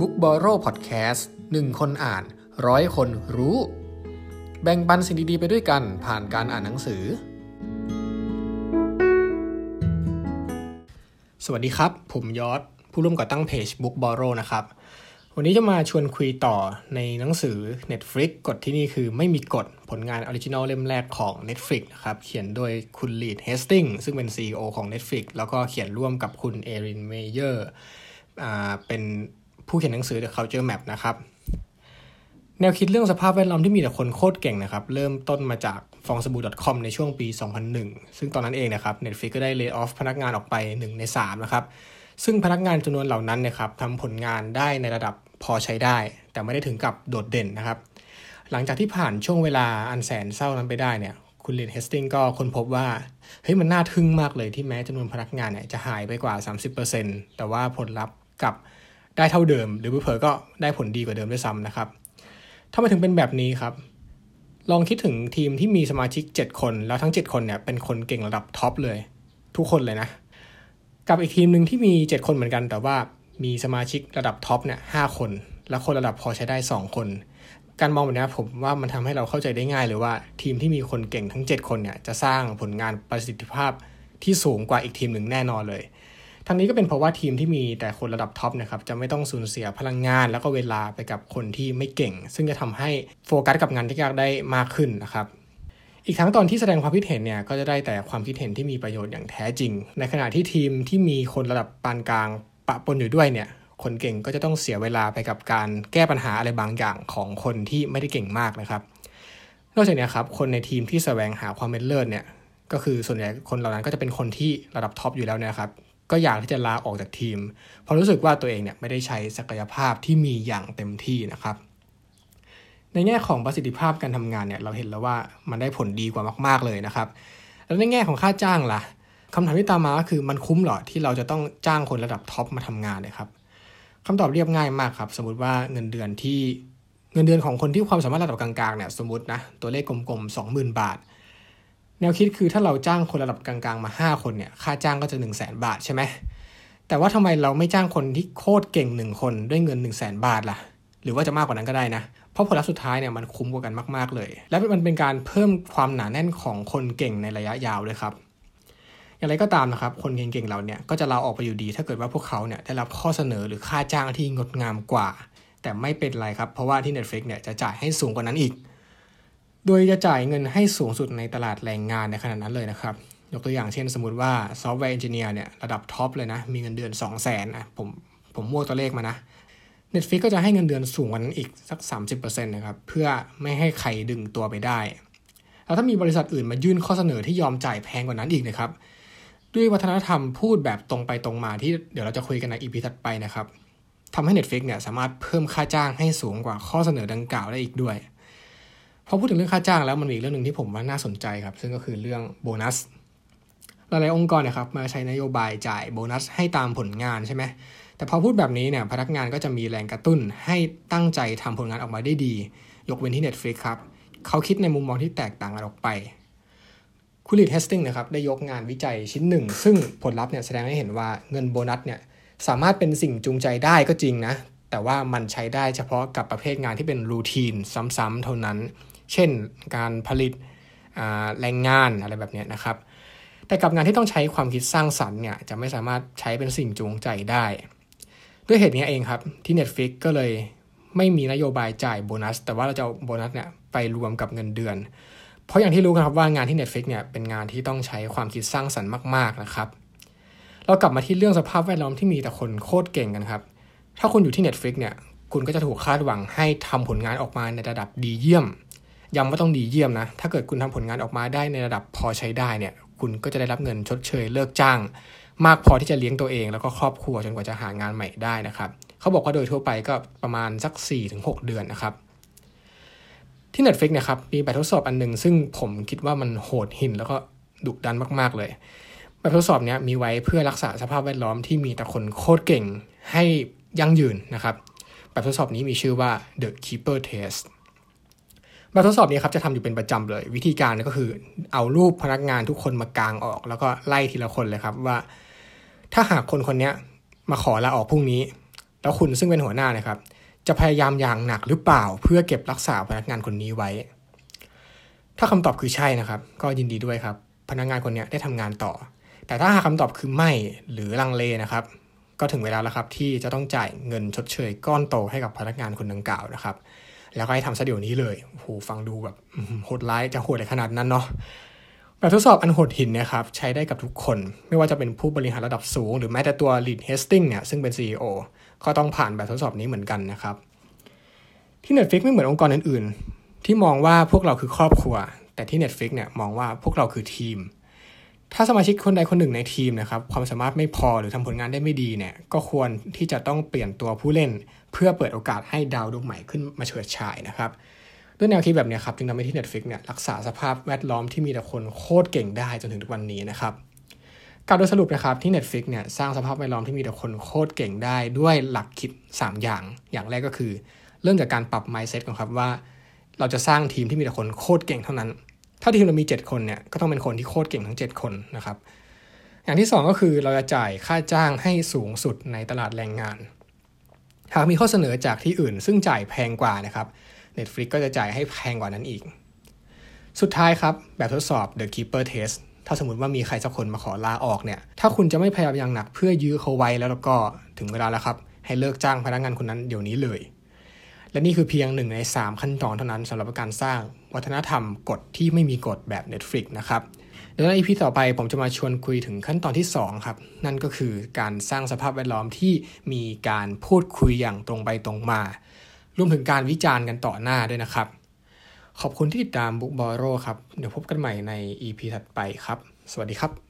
Book b o r r o w Podcast หนึ่งคนอ่านร้อยคนรู้ แบ่งปันสิ่งดีๆไปด้วยกันผ่านการอ่านหนังสือ สวัสดีครับ ผมยอดผู้ร่วมก่อตั้งเพจ Book b o r r o w นะครับ วันนี้จะมาชวนคุยต่อในหนังสือ Netflix กฎที่นี่คือไม่มีกฎผลงาน original เล่มแรกของ Netflix นะครับ เขียนโดยคุณรีดเฮสติงส์ซึ่งเป็น CEO ของ Netflix แล้วก็เขียนร่วมกับคุณเอรินเมเยอร์เป็น ผู้เขียนหนังสือ The Culture Map นะครับ แนวคิดเรื่องสภาพแวดล้อมที่มีแต่คนโคตรเก่งนะครับ เริ่มต้นมาจากฟองสบู่ .com ในช่วงปี 2001 ซึ่งตอนนั้นเองนะครับ Netflix ก็ได้เลิกออฟพนักงานออกไป 1 ใน 3 นะครับ ซึ่งพนักงานจำนวนเหล่านั้นนะครับทำผลงานได้ในระดับพอใช้ได้ แต่ไม่ได้ถึงกับโดดเด่นนะครับ หลังจากที่ผ่านช่วงเวลาอันแสนเศร้านั้นไปได้เนี่ยคุณเลนเฮสติงก็ค้นพบว่าเฮ้ยมันน่าทึ่งมากเลยที่แม้จำนวนพนักงานเนี่ยจะหายไปกว่า 30%แต่ว่าผลลัพธ์กลับ ได้เท่าเดิม หรือเผลอก็ได้ผลดีกว่าเดิมด้วยซ้ำนะครับถ้ามาถึงเป็นแบบนี้ครับ ลองคิดถึงทีมที่มีสมาชิก 7 คนแล้วทั้ง 7 คนเนี่ยเป็นคนเก่งระดับ top เลย ทุกคนเลยนะ กับอีกทีมหนึ่งที่มี 7 คนเหมือนกัน แต่ว่ามีสมาชิกระดับ top เนี่ยห้าคน แล้วคนระดับพอใช้ได้ 2 คน การมองแบบนี้ผมว่ามันทำให้เราเข้าใจได้ง่ายเลยว่า ทีมที่มีคนเก่งทั้ง 7 คนเนี่ยจะสร้างผลงานประสิทธิภาพที่สูงกว่าอีกทีมหนึ่งแน่นอนเลย ทั้งนี้ก็เป็นเพราะว่าทีมที่มีแต่คนระดับ top นะครับจะไม่ต้องสูญเสียพลังงาน แล้วก็เวลาไปกับคนที่ไม่เก่ง ซึ่งจะทำให้โฟกัสกับงานที่ยากได้มากขึ้นนะครับอีกทั้งตอนที่แสดงความคิดเห็นเนี่ยก็จะได้แต่ความคิดเห็นที่มีประโยชน์อย่างแท้จริง ในขณะที่ทีมที่มีคนระดับปานกลางปะปนอยู่ด้วยเนี่ยคนเก่งก็จะต้องเสียเวลาไปกับการแก้ปัญหาอะไรบางอย่างของคนที่ไม่ได้เก่งมากนะครับ นอกจากนี้ครับคนในทีมที่แสวงหาความเป็นเลิศเนี่ยก็คือส่วนใหญ่คนเหล่านั้นก็จะเป็นคนที่ระดับ top อยู่แล้วนะครับ ก็ยากที่จะลาออกจากทีม เพราะรู้สึกว่าตัวเองเนี่ยไม่ได้ใช้ศักยภาพที่มีอย่างเต็มที่นะครับ ในแง่ของประสิทธิภาพการทำงานเนี่ยเราเห็นแล้วว่ามันได้ผลดีกว่ามาก ๆเลยนะครับ แล้วในแง่ของค่าจ้างล่ะคำถามที่ตามมาก็คือมันคุ้มหรอที่เราจะต้องจ้างคนระดับ top มาทำงานนะครับคำตอบเรียบง่ายมากครับ สมมติว่าเงินเดือนที่เงินเดือนของคนที่ความสามารถระดับกลางๆเนี่ยสมมตินะตัวเลขกลมๆ20,000 บาท แนวคิดคือถ้าเราจ้างคนระดับกลางๆมา 5 คนเนี่ยค่าจ้างก็จะ 1 0 0 0 0แบาทใช่ไหมแต่ว่าทำไมเราไม่จ้างคนที่โคตรเก่ง 1 คนด้วยเงิน 1 0 0 0 0แบาทล่ะ หรือว่าจะมากกว่านั้นก็ได้นะ เพราะผลลัพธ์สุดท้ายเนี่ยมันคุ้มกว่ากันมากๆเลย และมันเป็นการเพิ่มความหนาแน่นของคนเก่งในระยะยาวเลยครับอย่างไรก็ตามนะครับ คนเก่งๆเราเนี่ยก็จะลาออกไปอยู่ดี ถ้าเกิดว่าพวกเขาเนี่ยได้รับข้อเสนอหรือค่าจ้างที่งดงามกว่า แต่ไม่เป็นไรครับ เพราะว่าที่ Netflix เนี่ยจะจ่ายให้สูงกว่านั้นอีก โดยจะจ่ายเงินให้สูงสุดในตลาดแรงงานในขณะนั้นเลยนะครับ ยกตัวอย่างเช่นสมมติว่า software engineer เนี่ยระดับ top เลยนะ มีเงินเดือน 2 0 0แสนนะผมผมมั่วตัวเลขมานะ Netflix ก็จะให้เงินเดือนสูงกว่านั้นอีกสัก 30%นะครับเพื่อไม่ให้ใครดึงตัวไปได้ แล้วถ้ามีบริษัทอื่นมายื่นข้อเสนอที่ยอมจ่ายแพงกว่านั้นอีกนะครับด้วยวัฒนธรรมพูดแบบตรงไปตรงมาที่เดี๋ยวเราจะคุยกันใน EP ถัดไปนะครับทำให้ Netflix เนี่ยสามารถเพิ่มค่าจ้างให้สูงกว่าข้อเสนอดังกล่าวได้อีกด้วย พอพูดถึงเรื่องค่าจ้างแล้วมันมีอีกเรื่องหนึ่งที่ผมว่าน่าสนใจครับ ซึ่งก็คือเรื่องโบนัส หลายๆองค์กรนะครับมาใช้นโยบายจ่ายโบนัสให้ตามผลงานใช่ไหมแต่พอพูดแบบนี้เนี่ยพนักงานก็จะมีแรงกระตุ้นให้ตั้งใจทำผลงานออกมาได้ดี ยกเว้นที่ Netflix ครับเขาคิดในมุมมองที่แตกต่างกันออกไปคุณลีดเฮสติงนะครับได้ยกงานวิจัยชิ้นหนึ่ง ซึ่งผลลัพธ์เนี่ยแสดงให้เห็นว่าเงินโบนัสเนี่ยสามารถเป็นสิ่งจูงใจได้ก็จริงนะ แต่ว่ามันใช้ได้เฉพาะกับประเภทงานที่เป็นรูทีนซ้ำๆเท่านั้น เช่นการผลิตแรงงานอะไรแบบนี้นะครับ แต่กับงานที่ต้องใช้ความคิดสร้างสรรค์เนี่ยจะไม่สามารถใช้เป็นสิ่งจูงใจได้ ด้วยเหตุนี้เองครับที่ Netflix ก็เลยไม่มีนโยบายจ่ายโบนัส แต่ว่าเราจะเอาโบนัสเนี่ยไปรวมกับเงินเดือน เพราะอย่างที่รู้กันครับว่างานที่ Netflix เนี่ยเป็นงานที่ต้องใช้ความคิดสร้างสรรค์มาก ๆนะครับเรากลับมาที่เรื่องสภาพแวดล้อมที่มีแต่คนโคตรเก่งกันครับ ถ้าคุณอยู่ที่ Netflix เนี่ย คุณก็จะถูกคาดหวังให้ทำผลงานออกมาในระดับดีเยี่ยม ย้ำว่าต้องดีเยี่ยมนะ ถ้าเกิดคุณทำผลงานออกมาได้ในระดับพอใช้ได้เนี่ย คุณก็จะได้รับเงินชดเชยเลิกจ้าง มากพอที่จะเลี้ยงตัวเอง แล้วก็ครอบครัวจนกว่าจะหางานใหม่ได้นะครับ เขาบอกว่าโดยทั่วไปก็ประมาณสัก 4-6 เดือนนะครับ ที่ Netflix นะครับมีแบบทดสอบอันหนึ่งซึ่งผมคิดว่ามันโหดหินแล้วก็ดุดันมากๆเลยแบบทดสอบนี้มีไว้เพื่อรักษาสภาพแวดล้อมที่มีแต่คนโคตรเก่งให้ยั่งยืนนะครับแบบทดสอบนี้มีชื่อว่า the keeper test แบบทดสอบนี้ครับจะทำอยู่เป็นประจำเลย วิธีการก็คือเอารูปพนักงานทุกคนมากางออก แล้วก็ไล่ทีละคนเลยครับว่า ถ้าหากคนคนนี้มาขอลาออกพรุ่งนี้ แล้วคุณซึ่งเป็นหัวหน้านะครับ จะพยายามอย่างหนักหรือเปล่า เพื่อเก็บรักษาพนักงานคนนี้ไว้ ถ้าคำตอบคือใช่นะครับ ก็ยินดีด้วยครับ พนักงานคนนี้ได้ทำงานต่อ แต่ถ้าหากคำตอบคือไม่หรือลังเลนะครับ ก็ถึงเวลาแล้วครับที่จะต้องจ่ายเงินชดเชยก้อนโตให้กับพนักงานคนดังกล่าวนะครับ แล้วก็ให้ทำซะเดี๋ยวนี้เลยโหฟังดูแบบโหดร้ายจะโหดอะไรขนาดนั้นเนาะแบบทดสอบอันโหดหินนะครับใช้ได้กับทุกคน ไม่ว่าจะเป็นผู้บริหารระดับสูง หรือแม้แต่ตัว Lead h a s t i n g เนี่ยซึ่งเป็น CEO ก็ต้องผ่านแบบทดสอบนี้เหมือนกันนะครับ ที่ Netflix ไม่เหมือนองค์กรอื่น ๆ ที่มองว่าพวกเราคือครอบครัว แต่ที่ Netflix เนี่ยมองว่าพวกเราคือทีม ถ้าสมาชิกคนใดคนหนึ่งในทีมนะครับความสามารถไม่พอหรือทำผลงานได้ไม่ดีเนี่ยก็ควรที่จะต้องเปลี่ยนตัวผู้เล่น เพื่อเปิดโอกาสให้ดาวดวงใหม่ขึ้นมาเฉิดฉายนะครับด้วยแนวคิดแบบนี้ครับจึงทำให้ที่ Netflix เนี่ยรักษาสภาพแวดล้อมที่มีแต่คนโคตรเก่งได้จนถึงทุกวันนี้นะครับกล่าวโดยสรุปนะครับที่ Netflix เนี่ยสร้างสภาพแวดล้อมที่มีแต่คนโคตรเก่งได้ด้วยหลักคิด 3 อย่าง อย่างแรกก็คือ เริ่มจากการปรับ mindset ก่อนครับว่า เราจะสร้างทีมที่มีแต่คนโคตรเก่งเท่านั้น ถ้าทีมเรามี 7 คนเนี่ยก็ต้องเป็นคนที่โคตรเก่งทั้ง 7 คนนะครับ อย่างที่ 2 ก็คือเราจะจ่ายค่าจ้างให้สูงสุดในตลาดแรงงาน หากมีข้อเสนอจากที่อื่น ซึ่งจ่ายแพงกว่านะครับ Netflix ก็จะจ่ายให้แพงกว่านั้นอีก สุดท้ายครับ แบบทดสอบ The Keeper Test ถ้าสมมติว่ามีใครสักคนมาขอลาออกเนี่ย ถ้าคุณจะไม่พยายามอย่างหนักเพื่อยื้อเขาไว้แล้วก็ถึงเวลาแล้วครับ ให้เลิกจ้างพนักงานคนนั้นเดี๋ยวนี้เลย และนี่คือเพียงหนึ่งใน 3 ขั้นตอนเท่านั้นสำหรับการสร้างวัฒนธรรมกฎที่ไม่มีกฎแบบ Netflix นะครับเดี๋ยวใน EP ต่อไปผมจะมาชวนคุยถึงขั้นตอนที่2ครับนั่นก็คือการสร้างสภาพแวดล้อมที่มีการพูดคุยอย่างตรงไปตรงมารวมถึงการวิจารณ์กันต่อหน้าด้วยนะครับ ขอบคุณที่ติดตามบุ๊กบอโรครับ เดี๋ยวพบกันใหม่ใน EP ถัดไปครับ สวัสดีครับ